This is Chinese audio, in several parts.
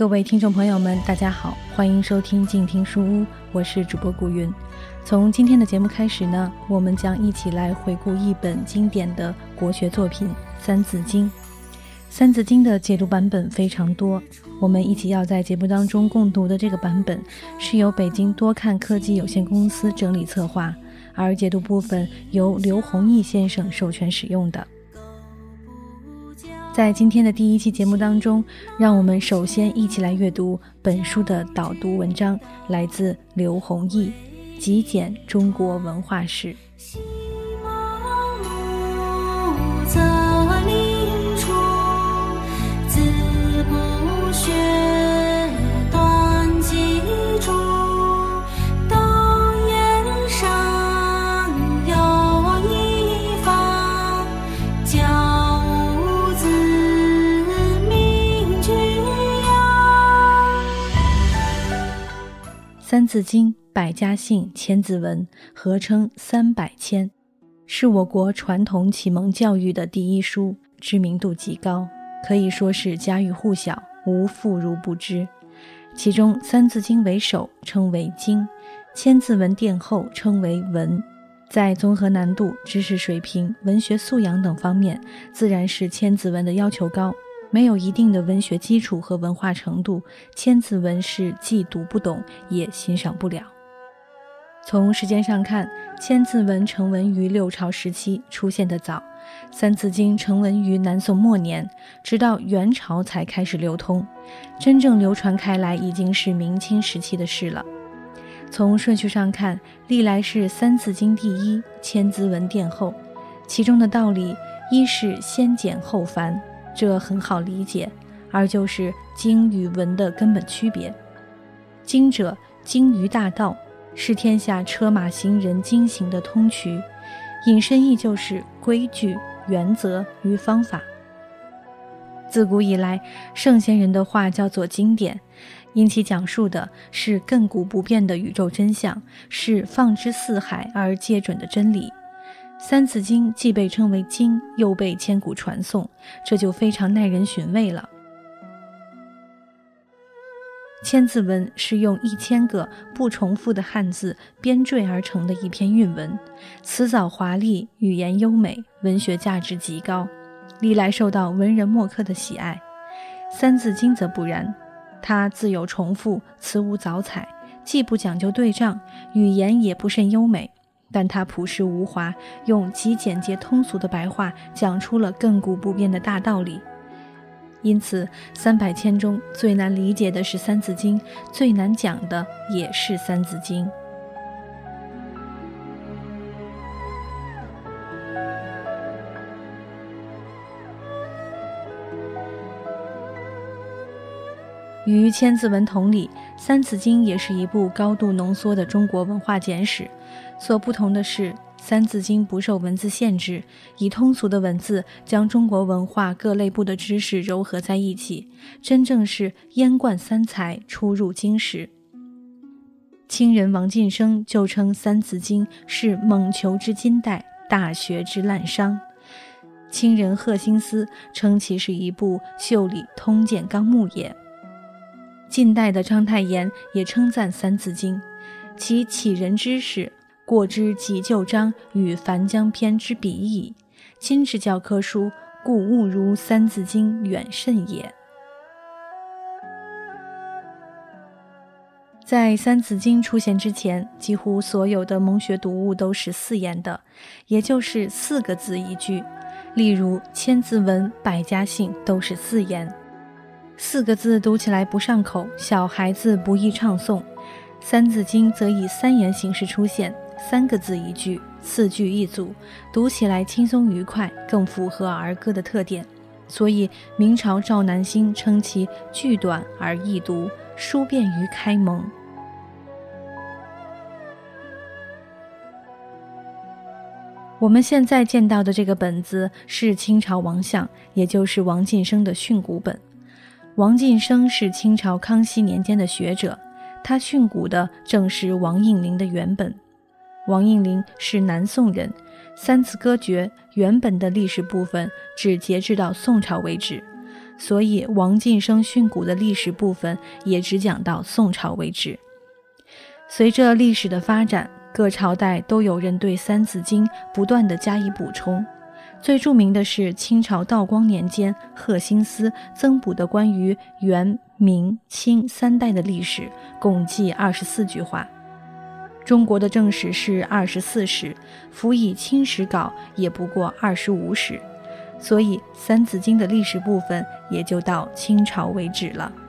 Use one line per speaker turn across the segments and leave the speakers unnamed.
各位听众朋友们，大家好，欢迎收听静听书屋，我是主播顾云。从今天的节目开始呢，我们将一起来回顾一本经典的国学作品《三字经》。《三字经》的解读版本非常多，我们一起要在节目当中共读的这个版本，是由北京多看科技有限公司整理策划，而解读部分由刘弘毅先生授权使用的。在今天的第一期节目当中，让我们首先一起来阅读本书的导读文章，来自刘弘毅。极简中国文化史。字经。百家姓、千字文合称三百千，是我国传统启蒙教育的第一书，知名度极高，可以说是家喻户晓，无妇孺不知。其中《三字经》为首，称为经；千字文殿后，称为文。在综合难度、知识水平、文学素养等方面，自然是千字文的要求高。没有一定的文学基础和文化程度，千字文是既读不懂，也欣赏不了。从时间上看，《千字文》成文于六朝时期，出现的早；《三字经》成文于南宋末年，直到元朝才开始流通，真正流传开来已经是明清时期的事了。从顺序上看，历来是《三字经》第一，《千字文》殿后。其中的道理，一是先简后繁，这很好理解；而就是经与文的根本区别。经者，经于大道。是天下车马行人经行的通衢，引申义就是规矩、原则与方法。自古以来，圣贤人的话叫做经典，因其讲述的是亘古不变的宇宙真相，是放之四海而皆准的真理。《三字经》既被称为经，又被千古传颂，这就非常耐人寻味了。千字文是用一千个不重复的汉字编缀而成的一篇韵文，辞藻华丽，语言优美，文学价值极高，历来受到文人墨客的喜爱。三字经则不然，它字有重复，词无藻彩，既不讲究对仗，语言也不甚优美，但他朴实无华，用极简洁通俗的白话讲出了亘古不变的大道理。因此，三百千中最难理解的是《三字经》，最难讲的也是《三字经》。与《千字文》同理，《三字经》也是一部高度浓缩的中国文化简史。所不同的是。《三字经》不受文字限制，以通俗的文字将中国文化各类部的知识糅合在一起，真正是烟贯三才，出入经史。清人王晋生就称《三字经》是猛求之金代，大学之滥觞。清人贺兴思称其是一部秀丽通鉴纲目也。近代的章太炎也称赞《三字经》，其启人之识。过之急救章与樊江篇之比矣。今之教科书，故勿如《三字经》远甚也。在《三字经》出现之前，几乎所有的蒙学读物都是四言的，也就是四个字一句。例如《千字文》《百家姓》都是四言，四个字读起来不上口，小孩子不易唱诵。《三字经》则以三言形式出现。三个字一句，四句一组，读起来轻松愉快，更符合儿歌的特点。所以明朝赵南星称其句短而易读，书便于开蒙。我们现在见到的这个本子是清朝王相，也就是王晋生的训诂本。王晋生是清朝康熙年间的学者，他训诂的正是王应麟的原本。王应麟是南宋人，《三字歌诀》原本的历史部分只截至到宋朝为止。所以王晋生训诂的历史部分也只讲到宋朝为止。随着历史的发展，各朝代都有人对《三字经》不断的加以补充。最著名的是清朝道光年间贺新思增补的关于元、明、清三代的历史，共计二十四句话。中国的正史是二十四史，辅以清史稿也不过二十五史，所以《三字经》的历史部分也就到清朝为止了。《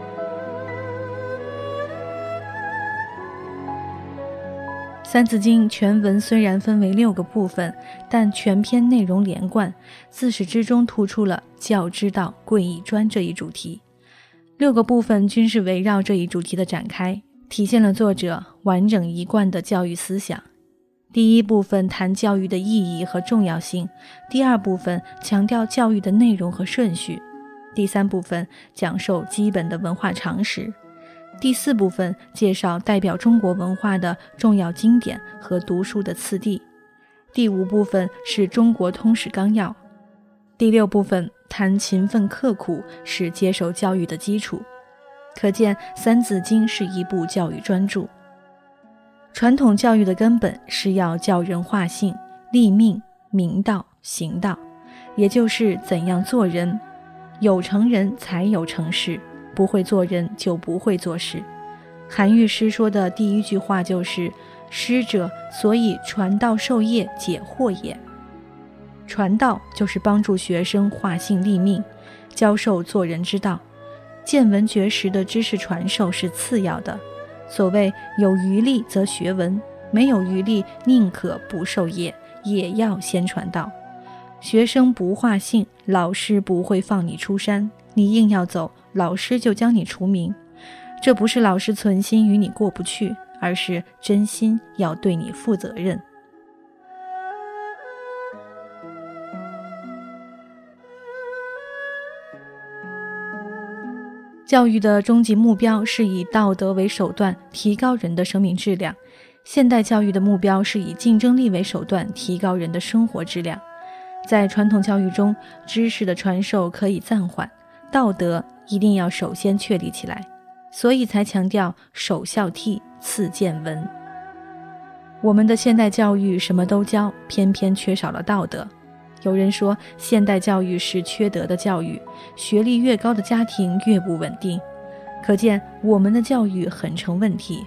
三字经》全文虽然分为六个部分，但全篇内容连贯，自始至终突出了教之道贵以专这一主题。六个部分均是围绕这一主题的展开，体现了作者完整一贯的教育思想。第一部分谈教育的意义和重要性，第二部分强调教育的内容和顺序，第三部分讲授基本的文化常识。第四部分介绍代表中国文化的重要经典和读书的次第。第五部分是中国通史纲要。第六部分谈勤奋刻苦是接受教育的基础。可见《三字经》是一部教育专著。传统教育的根本是要教人化性、立命、明道、行道，也就是怎样做人。有成人才有成事。不会做人，就不会做事。韩愈诗说的第一句话就是：“师者，所以传道授业解惑也。”传道就是帮助学生化性立命，教授做人之道。见闻觉识的知识传授是次要的。所谓有余力则学文，没有余力宁可不授业，也要先传道。学生不化性，老师不会放你出山。你硬要走。老师就将你除名，这不是老师存心与你过不去，而是真心要对你负责任。教育的终极目标是以道德为手段提高人的生命质量，现代教育的目标是以竞争力为手段提高人的生活质量。在传统教育中，知识的传授可以暂缓，道德。一定要首先确立起来，所以才强调首孝悌，次见闻。我们的现代教育什么都教，偏偏缺少了道德。有人说，现代教育是缺德的教育，学历越高的家庭越不稳定。可见我们的教育很成问题。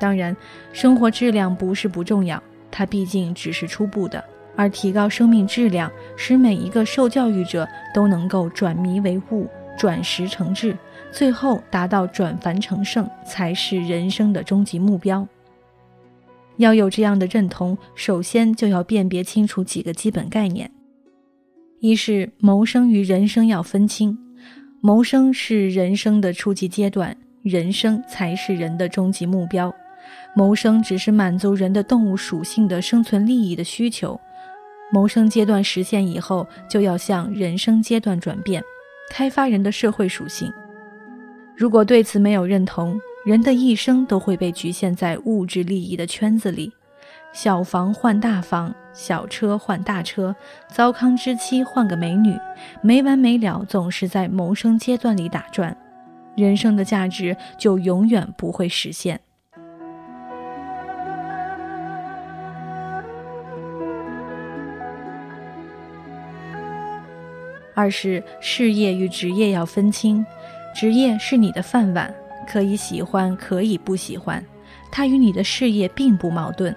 当然，生活质量不是不重要，它毕竟只是初步的，而提高生命质量，使每一个受教育者都能够转迷为悟。转识成智，最后达到转凡成圣，才是人生的终极目标。要有这样的认同，首先就要辨别清楚几个基本概念：一是谋生与人生要分清，谋生是人生的初级阶段，人生才是人的终极目标。谋生只是满足人的动物属性的生存利益的需求，谋生阶段实现以后，就要向人生阶段转变。开发人的社会属性，如果对此没有认同，人的一生都会被局限在物质利益的圈子里。小房换大房，小车换大车，糟糠之妻换个美女，没完没了，总是在谋生阶段里打转，人生的价值就永远不会实现。二是事业与职业要分清，职业是你的饭碗，可以喜欢，可以不喜欢，它与你的事业并不矛盾。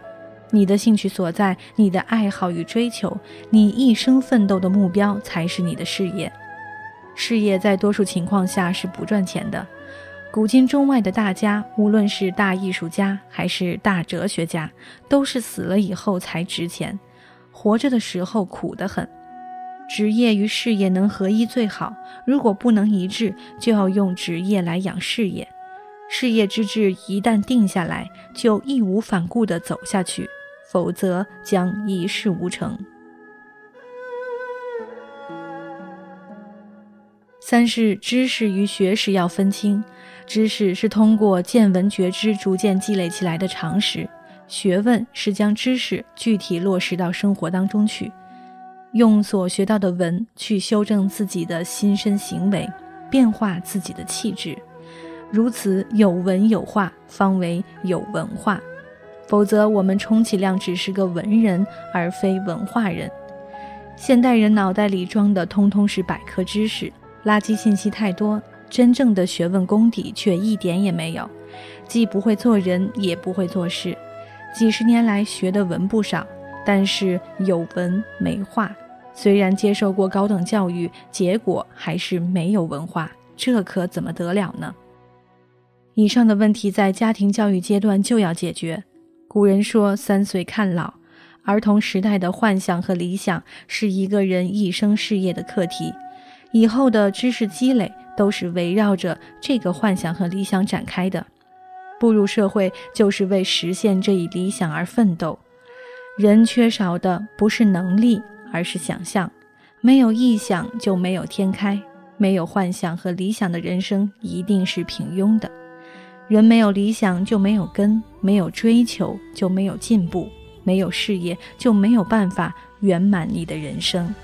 你的兴趣所在，你的爱好与追求，你一生奋斗的目标才是你的事业。事业在多数情况下是不赚钱的。古今中外的大家，无论是大艺术家还是大哲学家，都是死了以后才值钱，活着的时候苦得很。职业与事业能合一最好，如果不能一致，就要用职业来养事业。事业之志一旦定下来，就义无反顾地走下去，否则将一事无成。三是知识与学识要分清，知识是通过见闻觉知逐渐积累起来的常识，学问是将知识具体落实到生活当中去，用所学到的文去修正自己的心身行为，变化自己的气质。如此有文有画，方为有文化。否则，我们充其量只是个文人，而非文化人。现代人脑袋里装的通通是百科知识，垃圾信息太多，真正的学问功底却一点也没有，既不会做人，也不会做事。几十年来学的文不少，但是有文没画。虽然接受过高等教育，结果还是没有文化，这可怎么得了呢？以上的问题在家庭教育阶段就要解决。古人说“三岁看老”。儿童时代的幻想和理想是一个人一生事业的课题，以后的知识积累都是围绕着这个幻想和理想展开的。步入社会就是为实现这一理想而奋斗。人缺少的不是能力，而是想象。没有臆想就没有天开，没有幻想和理想的人生一定是平庸的。人没有理想就没有根，没有追求就没有进步。没有事业，就没有办法圆满你的人生。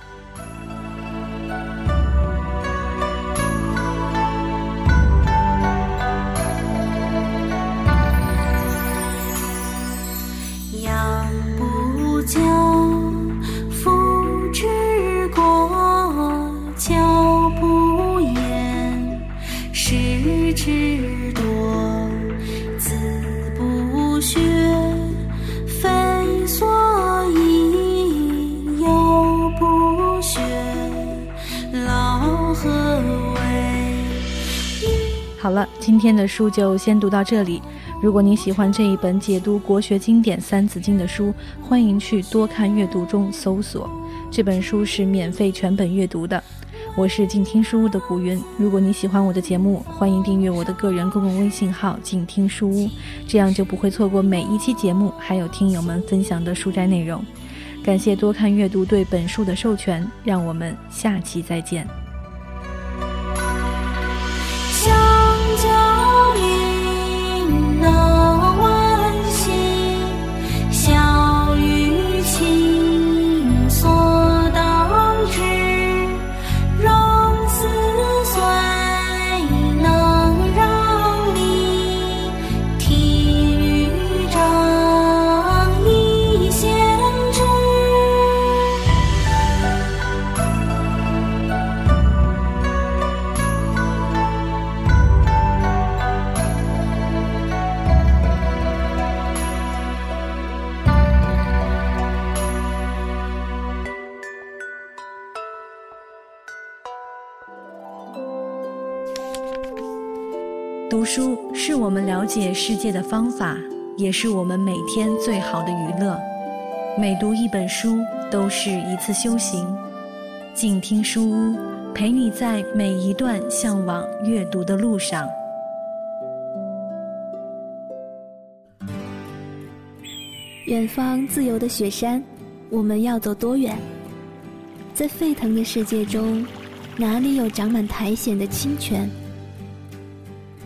好了，今天的书就先读到这里。如果你喜欢这一本解读国学经典《三字经》的书，欢迎去多看阅读中搜索这本书是免费全本阅读的。我是静听书屋的古云。如果你喜欢我的节目，欢迎订阅我的个人公共微信号“静听书屋”，这样就不会错过每一期节目，还有听友们分享的书斋内容。感谢多看阅读对本书的授权，让我们下期再见。我们了解世界的方法，也是我们每天最好的娱乐。每读一本书，都是一次修行。静听书屋，陪你在每一段向往阅读的路上。
远方自由的雪山，我们要走多远？在沸腾的世界中，哪里有长满苔藓的清泉？